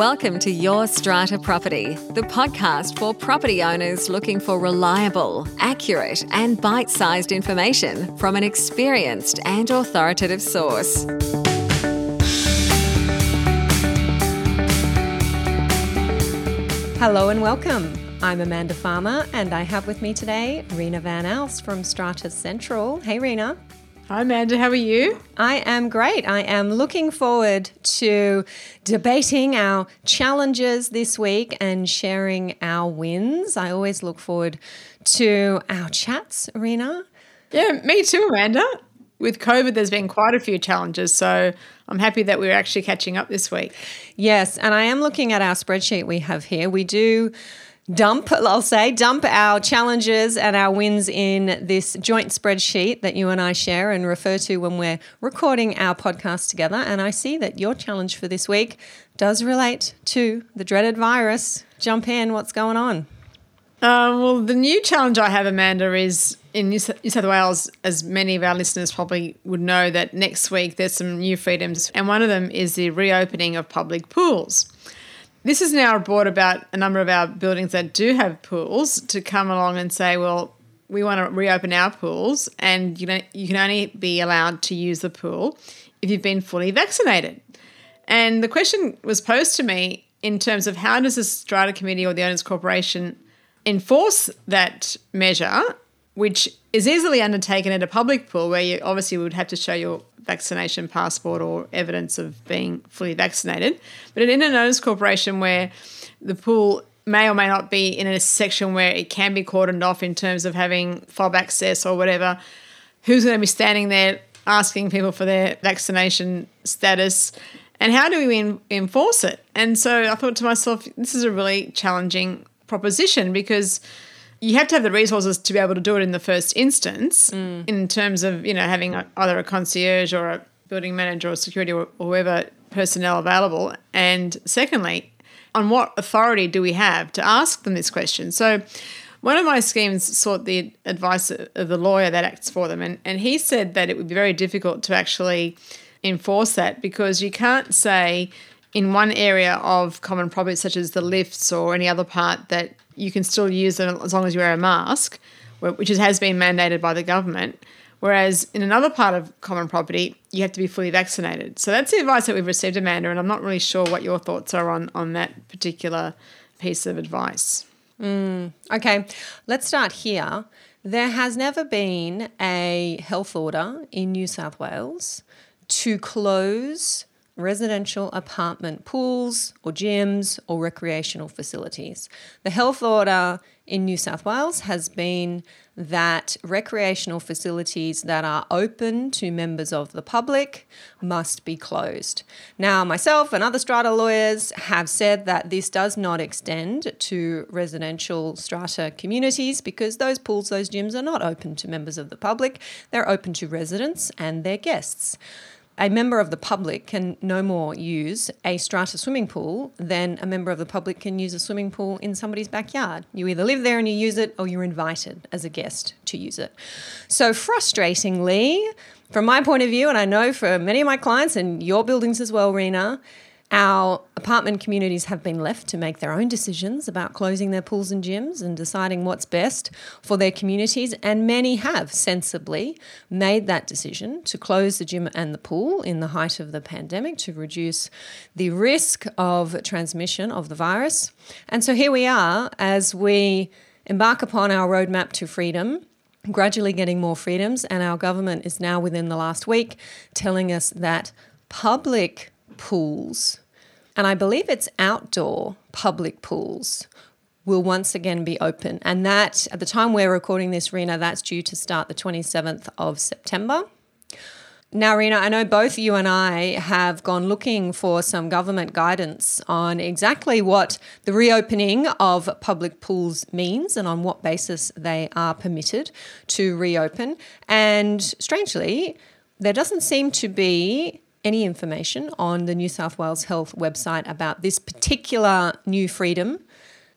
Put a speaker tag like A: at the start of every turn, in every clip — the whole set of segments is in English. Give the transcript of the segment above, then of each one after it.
A: Welcome to Your Strata Property, the podcast for property owners looking for reliable, accurate, and bite sized information from an experienced and authoritative source.
B: Hello and welcome. I'm Amanda Farmer, and I have with me today Rena Van Els from Strata Central. Hey, Rena.
C: Hi, Amanda. How are you?
B: I am great. I am looking forward to debating our challenges this week and sharing our wins. I always look forward to our chats, Rena.
C: Yeah, me too, Amanda. With COVID, there's been quite a few challenges. So I'm happy that we're actually catching up this week.
B: Yes. And I am looking at our spreadsheet we have here. We do dump, I'll say, dump our challenges and our wins in this joint spreadsheet that you and I share and refer to when we're recording our podcast together. And I see that your challenge for this week does relate to the dreaded virus. Jump in, what's going on?
C: Um, well, the new challenge I have, Amanda, is in New South Wales, as many of our listeners probably would know, that next week there's some new freedoms, and one of them is the reopening of public pools. This has now brought about a number of our buildings that do have pools to come along and say, well, we want to reopen our pools, and you know you can only be allowed to use the pool if you've been fully vaccinated. And the question was posed to me in terms of how does the strata committee or the owners corporation enforce that measure, which is easily undertaken at a public pool where you obviously would have to show your vaccination passport or evidence of being fully vaccinated. But in an owners corporation where the pool may or may not be in a section where it can be cordoned off in terms of having fob access or whatever, who's going to be standing there asking people for their vaccination status? And how do we enforce it? And so I thought to myself, this is a really challenging proposition because you have to have the resources to be able to do it in the first instance mm. in terms of you know having a, either a concierge or a building manager or security or, or whoever personnel available. And secondly on what authority do we have to ask them this question? So one of my schemes sought the advice of the lawyer that acts for them. And, and he said that it would be very difficult to actually enforce that because you can't say in one area of common property such as the lifts or any other part that you can still use them as long as you wear a mask, which has been mandated by the government. Whereas in another part of common property, you have to be fully vaccinated. So that's the advice that we've received, Amanda, and I'm not really sure what your thoughts are on, on that particular piece of advice.
B: Mm, okay, let's start here. There has never been a health order in New South Wales to close residential apartment pools or gyms or recreational facilities. The health order in New South Wales has been that recreational facilities that are open to members of the public must be closed. Now, myself and other strata lawyers have said that this does not extend to residential strata communities because those pools, those gyms are not open to members of the public, they're open to residents and their guests a member of the public can no more use a strata swimming pool than a member of the public can use a swimming pool in somebody's backyard. You either live there and you use it, or you're invited as a guest to use it. So, frustratingly, from my point of view, and I know for many of my clients and your buildings as well, Rena, our apartment communities have been left to make their own decisions about closing their pools and gyms and deciding what's best for their communities. And many have sensibly made that decision to close the gym and the pool in the height of the pandemic to reduce the risk of transmission of the virus. And so here we are as we embark upon our roadmap to freedom gradually getting more freedoms, and our government is now within the last week telling us that public pools, and I believe it's outdoor public pools, will once again be open. And that, at the time we're recording this, Rena, that's due to start the 27th of September. Now, Rena, I know both you and I have gone looking for some government guidance on exactly what the reopening of public pools means and on what basis they are permitted to reopen. And strangely, there doesn't seem to be any information on the New South Wales Health website about this particular new freedom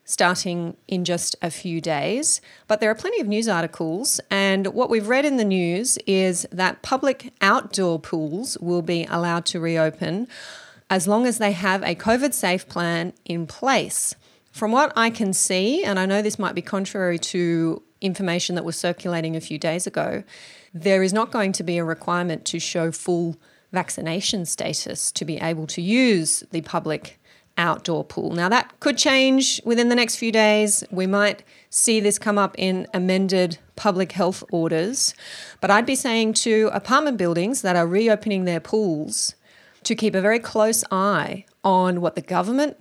B: starting in just a few days. But there are plenty of news articles, and what we've read in the news is that public outdoor pools will be allowed to reopen as long as they have a COVID safe plan in place. From what I can see, and I know this might be contrary to information that was circulating a few days ago, there is not going to be a requirement to show full vaccination status to be able to use the public outdoor pool. Now, that could change within the next few days. We might see this come up in amended public health orders. But I'd be saying to apartment buildings that are reopening their pools to keep a very close eye on what the government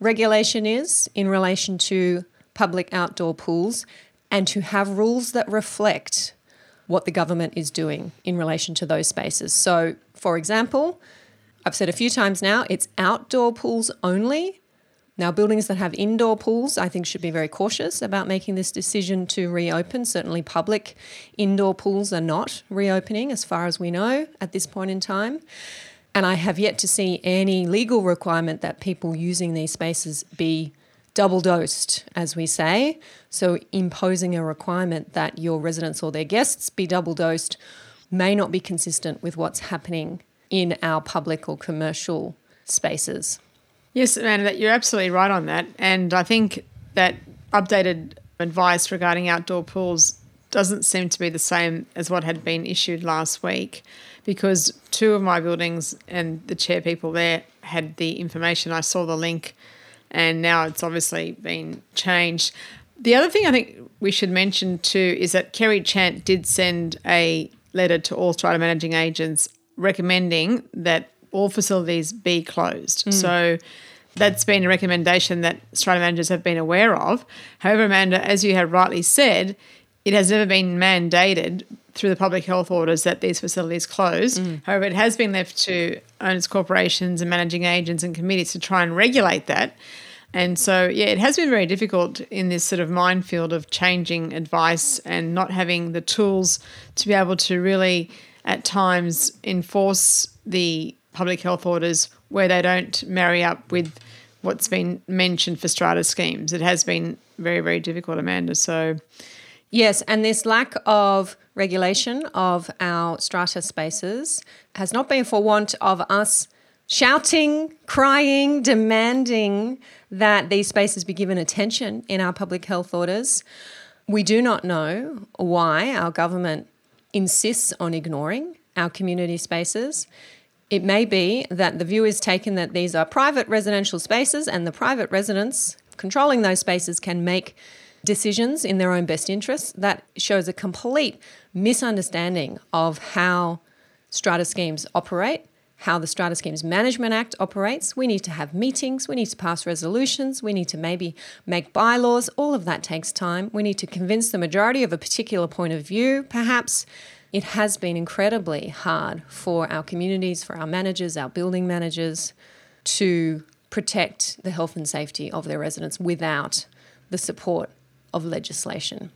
B: regulation is in relation to public outdoor pools and to have rules that reflect what the government is doing in relation to those spaces. So, for example, I've said a few times now, it's outdoor pools only. Now, buildings that have indoor pools, I think, should be very cautious about making this decision to reopen. Certainly, public indoor pools are not reopening, as far as we know, at this point in time. And I have yet to see any legal requirement that people using these spaces be double dosed, as we say. So, imposing a requirement that your residents or their guests be double dosed may not be consistent with what's happening in our public or commercial spaces.
C: Yes, Amanda, you're absolutely right on that. And I think that updated advice regarding outdoor pools doesn't seem to be the same as what had been issued last week because two of my buildings and the chair people there had the information. I saw the link and now it's obviously been changed. The other thing I think we should mention too is that Kerry Chant did send a letter to all strata managing agents recommending that all facilities be closed. Mm. So that's been a recommendation that strata managers have been aware of. However, Amanda, as you have rightly said, it has never been mandated through the public health orders that these facilities close. Mm. However, it has been left to owners, corporations, and managing agents and committees to try and regulate that. And so, yeah, it has been very difficult in this sort of minefield of changing advice and not having the tools to be able to really at times enforce the public health orders where they don't marry up with what's been mentioned for strata schemes. It has been very, very difficult, Amanda. So,
B: yes, and this lack of regulation of our strata spaces has not been for want of us shouting, crying, demanding that these spaces be given attention in our public health orders. We do not know why our government insists on ignoring our community spaces. It may be that the view is taken that these are private residential spaces and the private residents controlling those spaces can make decisions in their own best interests. That shows a complete misunderstanding of how strata schemes operate, how the Strata Schemes Management Act operates. We need to have meetings, we need to pass resolutions, we need to maybe make bylaws. All of that takes time. We need to convince the majority of a particular point of view, perhaps. It has been incredibly hard for our communities, for our managers, our building managers to protect the health and safety of their residents without the support of legislation.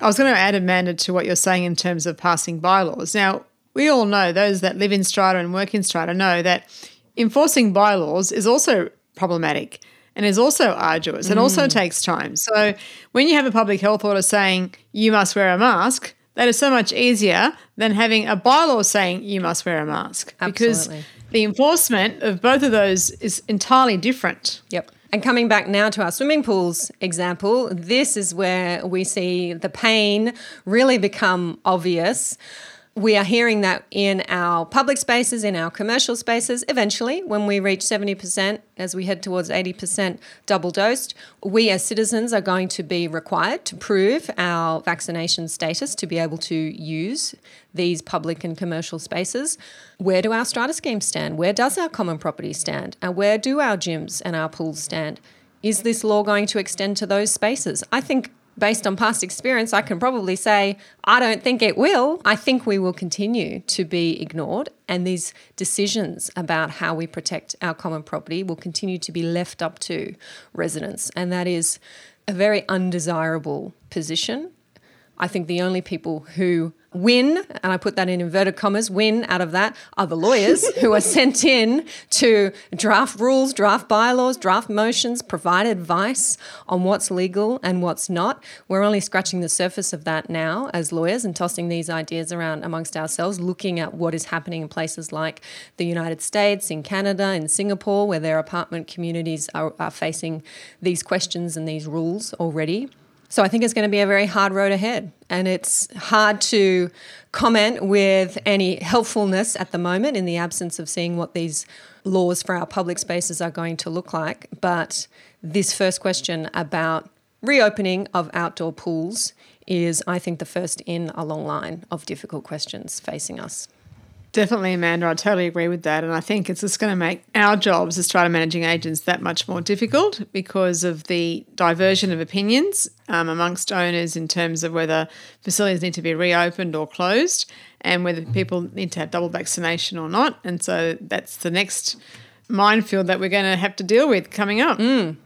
C: I was going to add, Amanda, to what you're saying in terms of passing bylaws. Now, we all know, those that live in strata and work in strata know that enforcing bylaws is also problematic and is also arduous and also mm. takes time. So when you have a public health order saying you must wear a mask, that is so much easier than having a bylaw saying you must wear a mask.
B: Absolutely.
C: Because the enforcement of both of those is entirely different.
B: Yep. And coming back now to our swimming pools example, this is where we see the pain really become obvious we are hearing that in our public spaces, in our commercial spaces, eventually, when we reach 70%, as we head towards 80% double dosed, we as citizens are going to be required to prove our vaccination status to be able to use these public and commercial spaces. Where do our strata schemes stand? Where does our common property stand? And where do our gyms and our pools stand? Is this law going to extend to those spaces? I think based on past experience, I can probably say, I don't think it will. I think we will continue to be ignored, and these decisions about how we protect our common property will continue to be left up to residents. And that is a very undesirable position. I think the only people who win, and I put that in inverted commas, win out of that are the lawyers who are sent in to draft rules, draft bylaws, draft motions, provide advice on what's legal and what's not. We're only scratching the surface of that now as lawyers and tossing these ideas around amongst ourselves, looking at what is happening in places like the United States, in Canada, in Singapore, where their apartment communities are, are facing these questions and these rules already. So I think it's going to be a very hard road ahead. And it's hard to comment with any helpfulness at the moment in the absence of seeing what these laws for our public spaces are going to look like. But this first question about reopening of outdoor pools is, I think, the first in a long line of difficult questions facing us.
C: Definitely, Amanda. I totally agree with that. And I think it's just going to make our jobs as strata managing agents that much more difficult because of the diversion of opinions um, amongst owners in terms of whether facilities need to be reopened or closed and whether people need to have double vaccination or not. And so that's the next minefield that we're going to have to deal with coming up.
B: Mm.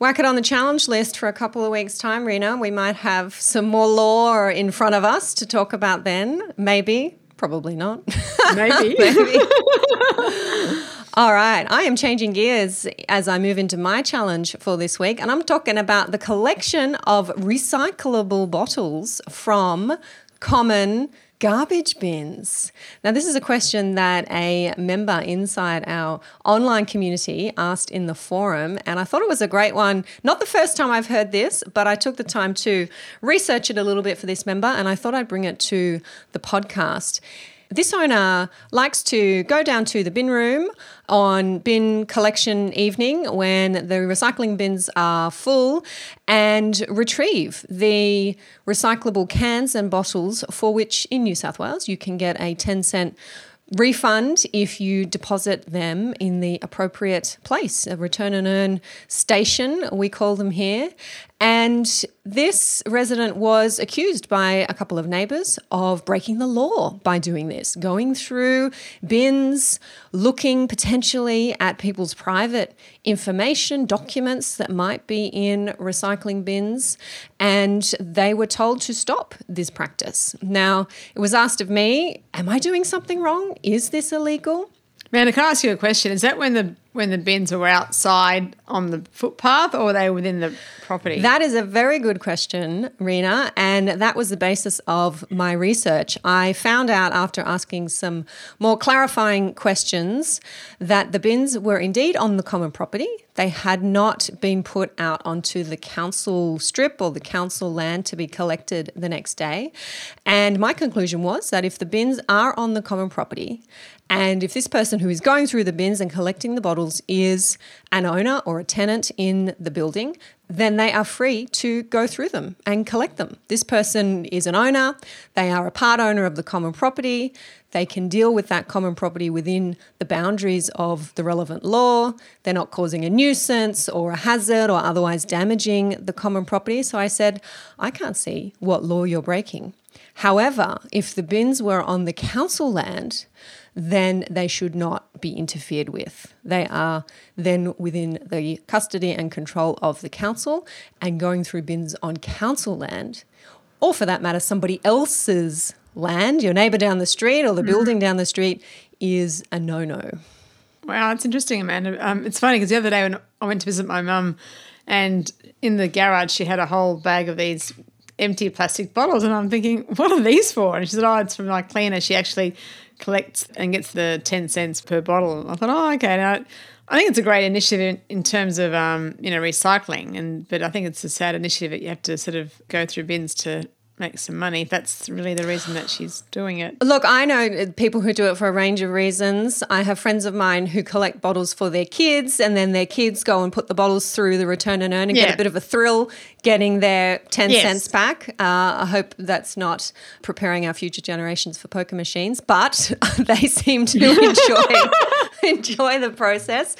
B: Whack it on the challenge list for a couple of weeks' time, Rena. We might have some more law in front of us to talk about then, maybe. Probably not.
C: Maybe.
B: Maybe. All right, I am changing gears as I move into my challenge for this week, and I'm talking about the collection of recyclable bottles from common Garbage bins. Now, this is a question that a member inside our online community asked in the forum, and I thought it was a great one. Not the first time I've heard this, but I took the time to research it a little bit for this member, and I thought I'd bring it to the podcast. This owner likes to go down to the bin room on bin collection evening when the recycling bins are full and retrieve the recyclable cans and bottles for which in New South Wales you can get a 10 cent refund if you deposit them in the appropriate place, a return and earn station, we call them here. And this resident was accused by a couple of neighbours of breaking the law by doing this, going through bins, looking potentially at people's private information, documents that might be in recycling bins, and they were told to stop this practice. Now, it was asked of me, Am I doing something wrong? Is this illegal?
C: Man, can I ask you a question? Is that when the when the bins were outside on the footpath or were they within the property?
B: That is a very good question, Rena, and that was the basis of my research. I found out after asking some more clarifying questions that the bins were indeed on the common property. They had not been put out onto the council strip or the council land to be collected the next day. And my conclusion was that if the bins are on the common property and if this person who is going through the bins and collecting the bottles is an owner or a tenant in the building, then they are free to go through them and collect them. This person is an owner, they are a part owner of the common property, they can deal with that common property within the boundaries of the relevant law. They're not causing a nuisance or a hazard or otherwise damaging the common property. So I said, I can't see what law you're breaking. However, if the bins were on the council land, then they should not be interfered with. They are then within the custody and control of the council, and going through bins on council land, or for that matter, somebody else's land, your neighbour down the street or the mm. building down the street, is a no no.
C: Wow, it's interesting, Amanda. Um, it's funny because the other day when I went to visit my mum, and in the garage she had a whole bag of these empty plastic bottles, and I'm thinking, what are these for? And she said, oh, it's from my cleaner. She actually collects and gets the 10 cents per bottle. I thought, oh, okay. Now, I think it's a great initiative in, in terms of, um, you know, recycling. And But I think it's a sad initiative that you have to sort of go through bins to make some money. That's really the reason that she's doing it.
B: Look, I know people who do it for a range of reasons. I have friends of mine who collect bottles for their kids, and then their kids go and put the bottles through the return and earn and yeah. get a bit of a thrill getting their 10 yes. cents back. Uh, I hope that's not preparing our future generations for poker machines, but they seem to enjoy enjoy the process.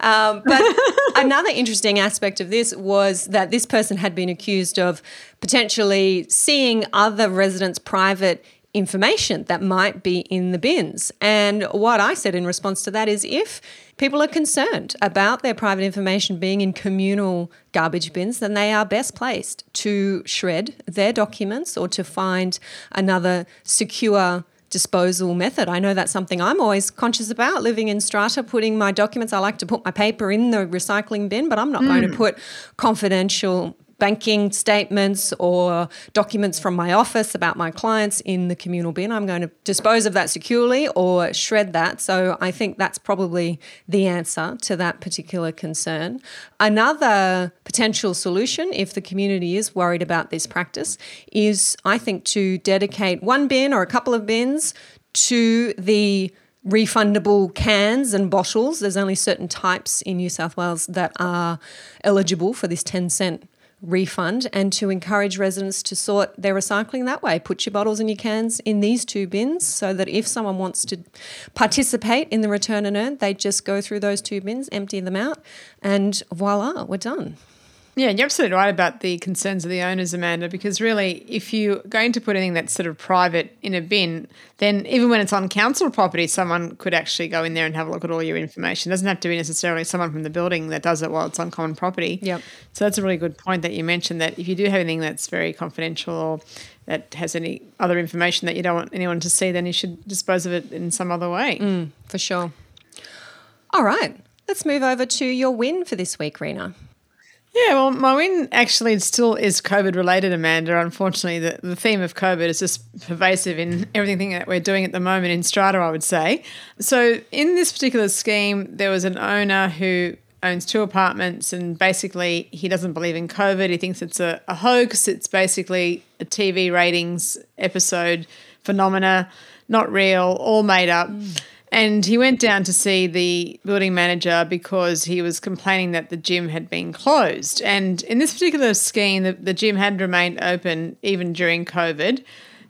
B: Um, but another interesting aspect of this was that this person had been accused of potentially seeing other residents' private information that might be in the bins. And what I said in response to that is if people are concerned about their private information being in communal garbage bins, then they are best placed to shred their documents or to find another secure disposal method. I know that's something I'm always conscious about living in strata, putting my documents. I like to put my paper in the recycling bin, but I'm not mm. going to put confidential banking statements or documents from my office about my clients in the communal bin. I'm going to dispose of that securely or shred that. So I think that's probably the answer to that particular concern. Another potential solution, if the community is worried about this practice, is I think to dedicate one bin or a couple of bins to the refundable cans and bottles. There's only certain types in New South Wales that are eligible for this 10 cent refund and to encourage residents to sort their recycling that way. Put your bottles and your cans in these two bins so that if someone wants to participate in the return and earn, they just go through those two bins, empty them out, and voila, we're done.
C: Yeah, you're absolutely right about the concerns of the owners, Amanda, because really, if you're going to put anything that's sort of private in a bin, then even when it's on council property, someone could actually go in there and have a look at all your information. It doesn't have to be necessarily someone from the building that does it while it's on common property.
B: Yep.
C: So that's a really good point that you mentioned that if you do have anything that's very confidential or that has any other information that you don't want anyone to see, then you should dispose of it in some other way.
B: Mm, for sure. All right, let's move over to your win for this week, Rena.
C: Yeah, well, my win actually still is COVID related, Amanda. Unfortunately, the, the theme of COVID is just pervasive in everything that we're doing at the moment in Strata, I would say. So, in this particular scheme, there was an owner who owns two apartments and basically he doesn't believe in COVID. He thinks it's a, a hoax. It's basically a TV ratings episode phenomena, not real, all made up. Mm. And he went down to see the building manager because he was complaining that the gym had been closed. And in this particular scheme, the, the gym had remained open even during COVID.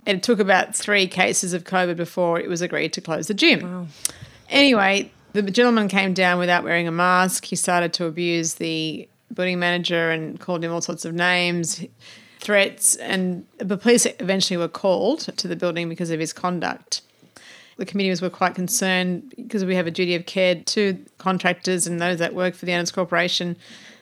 C: It took about three cases of COVID before it was agreed to close the gym. Wow. Anyway, the gentleman came down without wearing a mask. He started to abuse the building manager and called him all sorts of names, threats, and the police eventually were called to the building because of his conduct the committees were quite concerned because we have a duty of care to contractors and those that work for the owners corporation.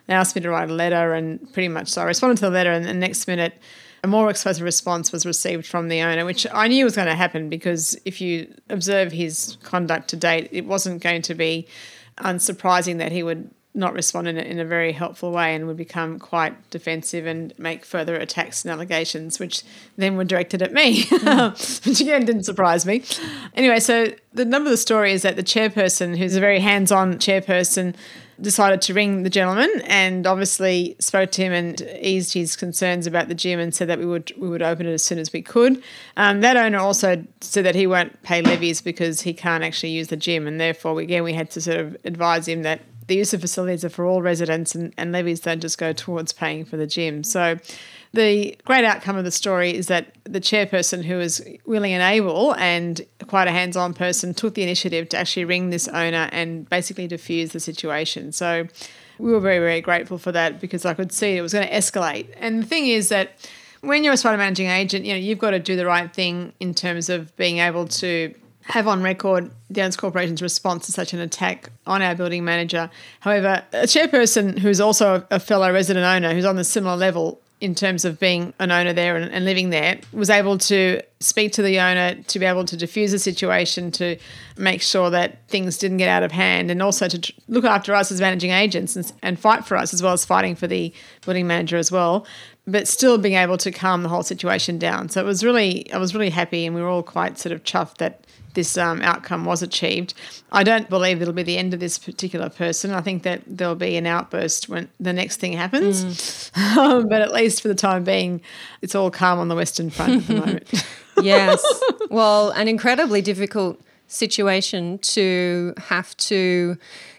C: They asked me to write a letter, and pretty much so I responded to the letter, and the next minute, a more explosive response was received from the owner, which I knew was going to happen because if you observe his conduct to date, it wasn't going to be unsurprising that he would not respond in a, in a very helpful way and would become quite defensive and make further attacks and allegations, which then were directed at me, mm. which again didn't surprise me. Anyway, so the number of the story is that the chairperson, who's a very hands on chairperson, decided to ring the gentleman and obviously spoke to him and eased his concerns about the gym and said that we would we would open it as soon as we could. Um, that owner also said that he won't pay levies because he can't actually use the gym and therefore again we had to sort of advise him that the use of facilities are for all residents and, and levies don't just go towards paying for the gym. So the great outcome of the story is that the chairperson, who was willing and able and quite a hands on person, took the initiative to actually ring this owner and basically diffuse the situation. So we were very, very grateful for that because I could see it was going to escalate. And the thing is that when you're a strata managing agent, you know, you've got to do the right thing in terms of being able to have on record the Corporation's response to such an attack on our building manager. However, a chairperson who's also a fellow resident owner who's on the similar level in terms of being an owner there and, and, living there was able to speak to the owner to be able to diffuse the situation to make sure that things didn't get out of hand and also to look after us as managing agents and, and fight for us as well as fighting for the building manager as well but still being able to calm the whole situation down so it was really i was really happy and we were all quite sort of chuffed that this um, outcome was achieved. I don't believe it'll be the end of this particular person. I think that there'll be an outburst when the next thing happens. Mm. but at least for the time being, it's all calm on the Western Front at the moment.
B: yes. Well, an incredibly difficult situation to have to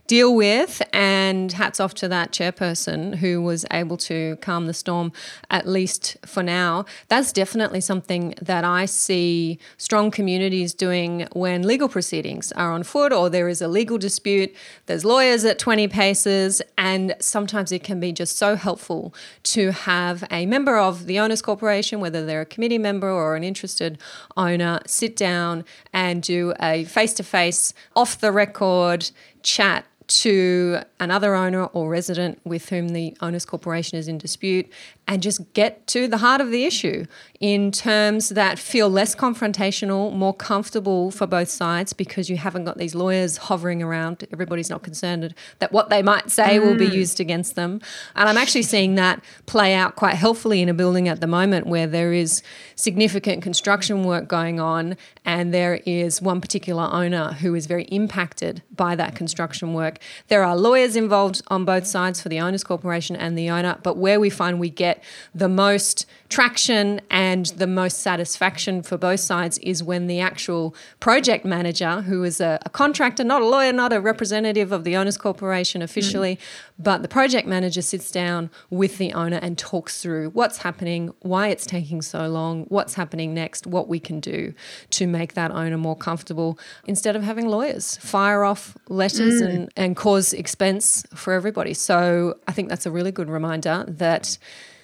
B: deal with. And hats off to that chairperson who was able to calm the storm, at least for now. That's definitely something that I see strong communities doing when legal proceedings are on foot or there is a legal dispute. There's lawyers at 20 paces, and sometimes it can be just so helpful to have a member of the Owners Corporation, whether they're a committee member or an interested owner, sit down and do a face to face, off the record chat to another owner or resident with whom the owners corporation is in dispute and just get to the heart of the issue in terms that feel less confrontational, more comfortable for both sides because you haven't got these lawyers hovering around. Everybody's not concerned that what they might say mm. will be mm. used against them. And I'm actually seeing that play out quite helpfully in a building at the moment where there is significant construction work going on and there is one particular owner who is very impacted by that construction work. There are lawyers involved on both sides for the owners corporation and the owner, but where we find we get the most traction and the most satisfaction for both sides is when the actual project manager, who is a, a contractor, not a lawyer, not a representative of the owners corporation officially, mm. but the project manager sits down with the owner and talks through what's happening, why it's taking so long, what's happening next, what we can do to make that owner more comfortable instead of having lawyers fire off letters mm. and, and cause expense for everybody. So I think that's a really good reminder that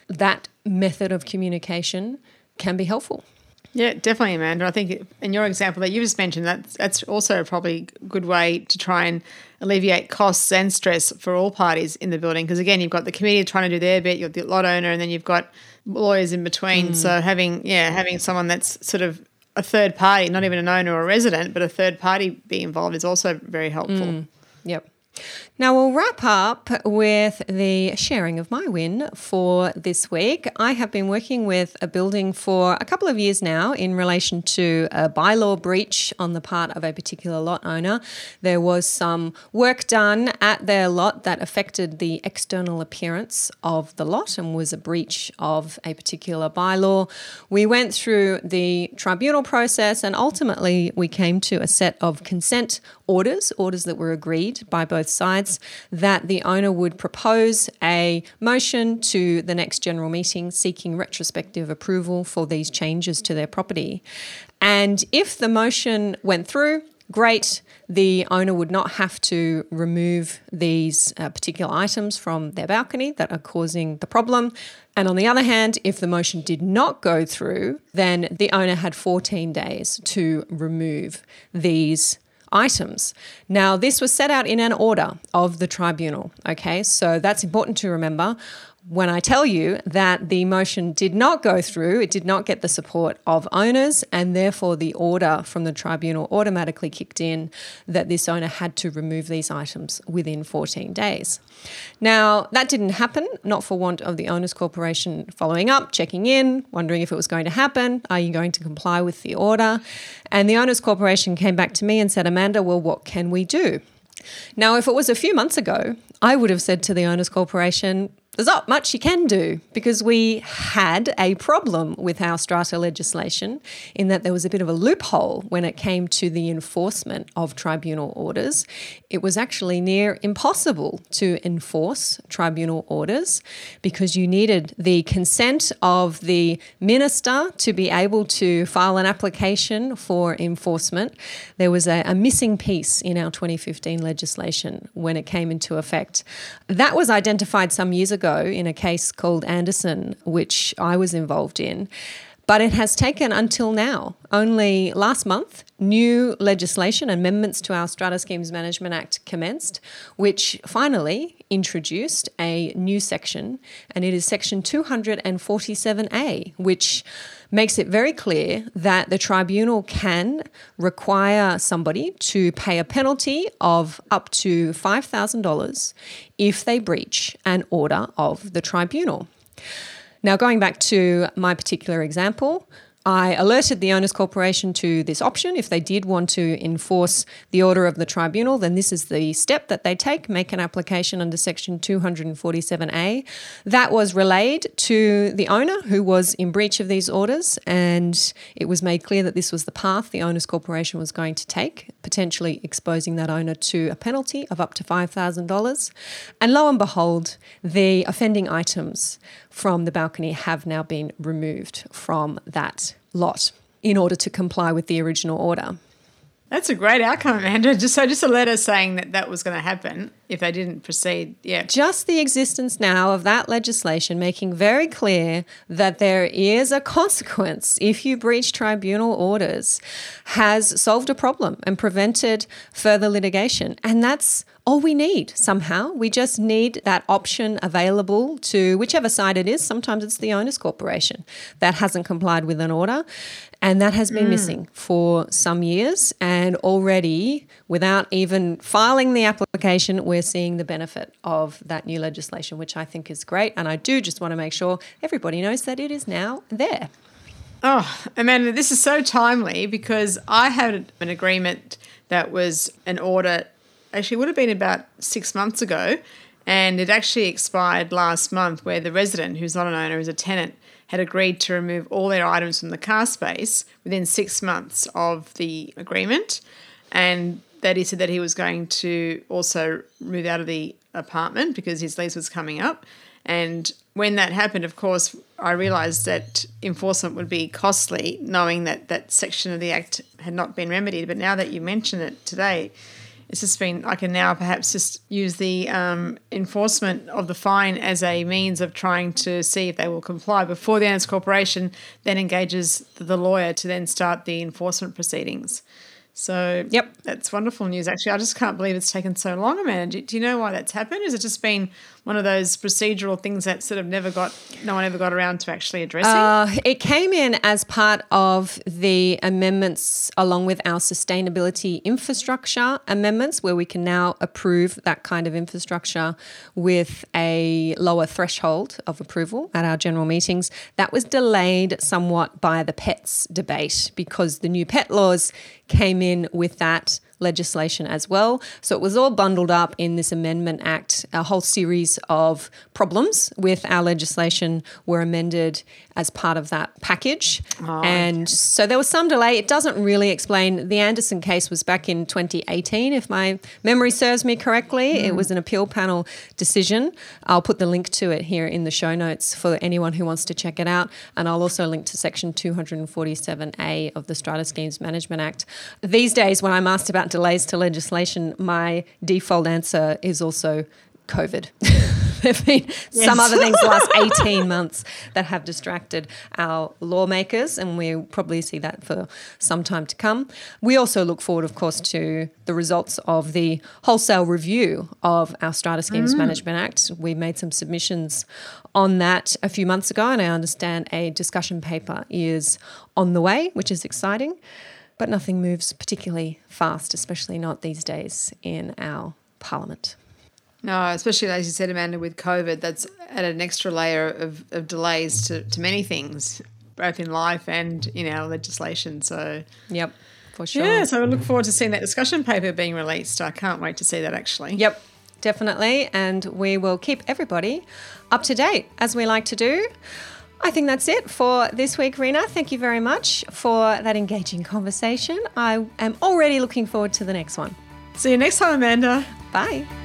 B: that method of communication can be helpful.
C: Yeah, definitely, Amanda. I think in your example that you just mentioned, that's that's also a probably a good way to try and alleviate costs and stress for all parties in the building. Because again, you've got the committee trying to do their bit, you've got the lot owner, and then you've got lawyers in between. Mm. So having yeah, having someone that's sort of a third party, not even an owner or a resident, but a third party be involved is also very helpful. Mm.
B: Yep. Now we'll wrap up with the sharing of my win for this week. I have been working with a building for a couple of years now in relation to a bylaw breach on the part of a particular lot owner. There was some work done at their lot that affected the external appearance of the lot and was a breach of a particular bylaw. We went through the tribunal process and ultimately we came to a set of consent orders, orders that were agreed by both sides that the owner would propose a motion to the next general meeting seeking retrospective approval for these changes to their property. And if the motion went through, great. The owner would not have to remove these uh, particular items from their balcony that are causing the problem. And on the other hand, if the motion did not go through, then the owner had 14 days to remove these items. Now, this was set out in an order of the tribunal, okay? So that's important to remember when I tell you that the motion did not go through, it did not get the support of owners, and therefore the order from the tribunal automatically kicked in that this owner had to remove these items within 14 days. Now, that didn't happen, not for want of the Owners Corporation following up, checking in, wondering if it was going to happen. Are you going to comply with the order? And the Owners Corporation came back to me and said, Amanda, well, what can we do? Now, if it was a few months ago, I would have said to the Owners Corporation, there's not much you can do because we had a problem with our strata legislation in that there was a bit of a loophole when it came to the enforcement of tribunal orders. It was actually near impossible to enforce tribunal orders because you needed the consent of the minister to be able to file an application for enforcement. There was a, a missing piece in our 2015 legislation when it came into effect. That was identified some years ago ago in a case called Anderson, which I was involved in. But it has taken until now, only last month, new legislation, amendments to our Strata Schemes Management Act commenced, which finally introduced a new section, and it is section 247A, which makes it very clear that the tribunal can require somebody to pay a penalty of up to $5,000 if they breach an order of the tribunal. Now, going back to my particular example, I alerted the Owners Corporation to this option. If they did want to enforce the order of the tribunal, then this is the step that they take make an application under Section 247A. That was relayed to the owner who was in breach of these orders, and it was made clear that this was the path the Owners Corporation was going to take, potentially exposing that owner to a penalty of up to $5,000. And lo and behold, the offending items from the balcony have now been removed from that lot in order to comply with the original order.
C: That's a great outcome, Amanda. Just so just a letter saying that that was going to happen. if they didn't proceed. Yeah.
B: Just the existence now of that legislation making very clear that there is a consequence if you breach tribunal orders has solved a problem and prevented further litigation. And that's all we need somehow. We just need that option available to whichever side it is. Sometimes it's the owner's corporation that hasn't complied with an order. And that has been mm. missing for some years. And already, without even filing the application, we're seeing the benefit of that new legislation, which I think is great. And I do just want to make sure everybody knows that it is now there.
C: Oh, Amanda, this is so timely because I had an agreement that was an order actually would have been about six months ago, and it actually expired last month, where the resident, who's not an owner, is a tenant, had agreed to remove all their items from the car space within six months of the agreement, and that he said that he was going to also move out of the apartment because his lease was coming up. And when that happened, of course, I realised that enforcement would be costly, knowing that that section of the Act had not been remedied. But now that you mention it today, it's just been I can now perhaps just use the um, enforcement of the fine as a means of trying to see if they will comply before the owner's corporation then engages the lawyer to then start the enforcement proceedings. So,
B: yep,
C: that's wonderful news. Actually, I just can't believe it's taken so long, Amanda. Do, do you know why that's happened? Has it just been one of those procedural things that sort of never got, no one ever got around to actually addressing? Uh,
B: it came in as part of the amendments along with our sustainability infrastructure amendments, where we can now approve that kind of infrastructure with a lower threshold of approval at our general meetings. That was delayed somewhat by the pets debate because the new pet laws came in with that legislation as well. So it was all bundled up in this Amendment Act. A whole series of problems with our legislation were amended as part of that package. Oh, and okay. so there was some delay. It doesn't really explain. The Anderson case was back in 2018, if my memory serves me correctly. Mm. It was an appeal panel decision. I'll put the link to it here in the show notes for anyone who wants to check it out. And I'll also link to section 247A of the Strata Schemes Management Act. These days, when I'm asked about delays to legislation, my default answer is also COVID. there have been yes. some other things the last 18 months that have distracted our lawmakers, and we'll probably see that for some time to come. We also look forward, of course, to the results of the wholesale review of our Strata Schemes mm. Management Act. We made some submissions on that a few months ago, and I understand a discussion paper is on the way, which is exciting. But nothing moves particularly fast, especially not these days in our parliament.
C: No, especially as you said, Amanda, with COVID, that's added an extra layer of, of delays to, to many things, both in life and in our legislation. So,
B: yep, for sure.
C: Yeah, so I look forward to seeing that discussion paper being released. I can't wait to see that actually.
B: Yep, definitely. And we will keep everybody up to date as we like to do. I think that's it for this week, Rena. Thank you very much for that engaging conversation. I am already looking forward to the next one.
C: See you next time, Amanda.
B: Bye.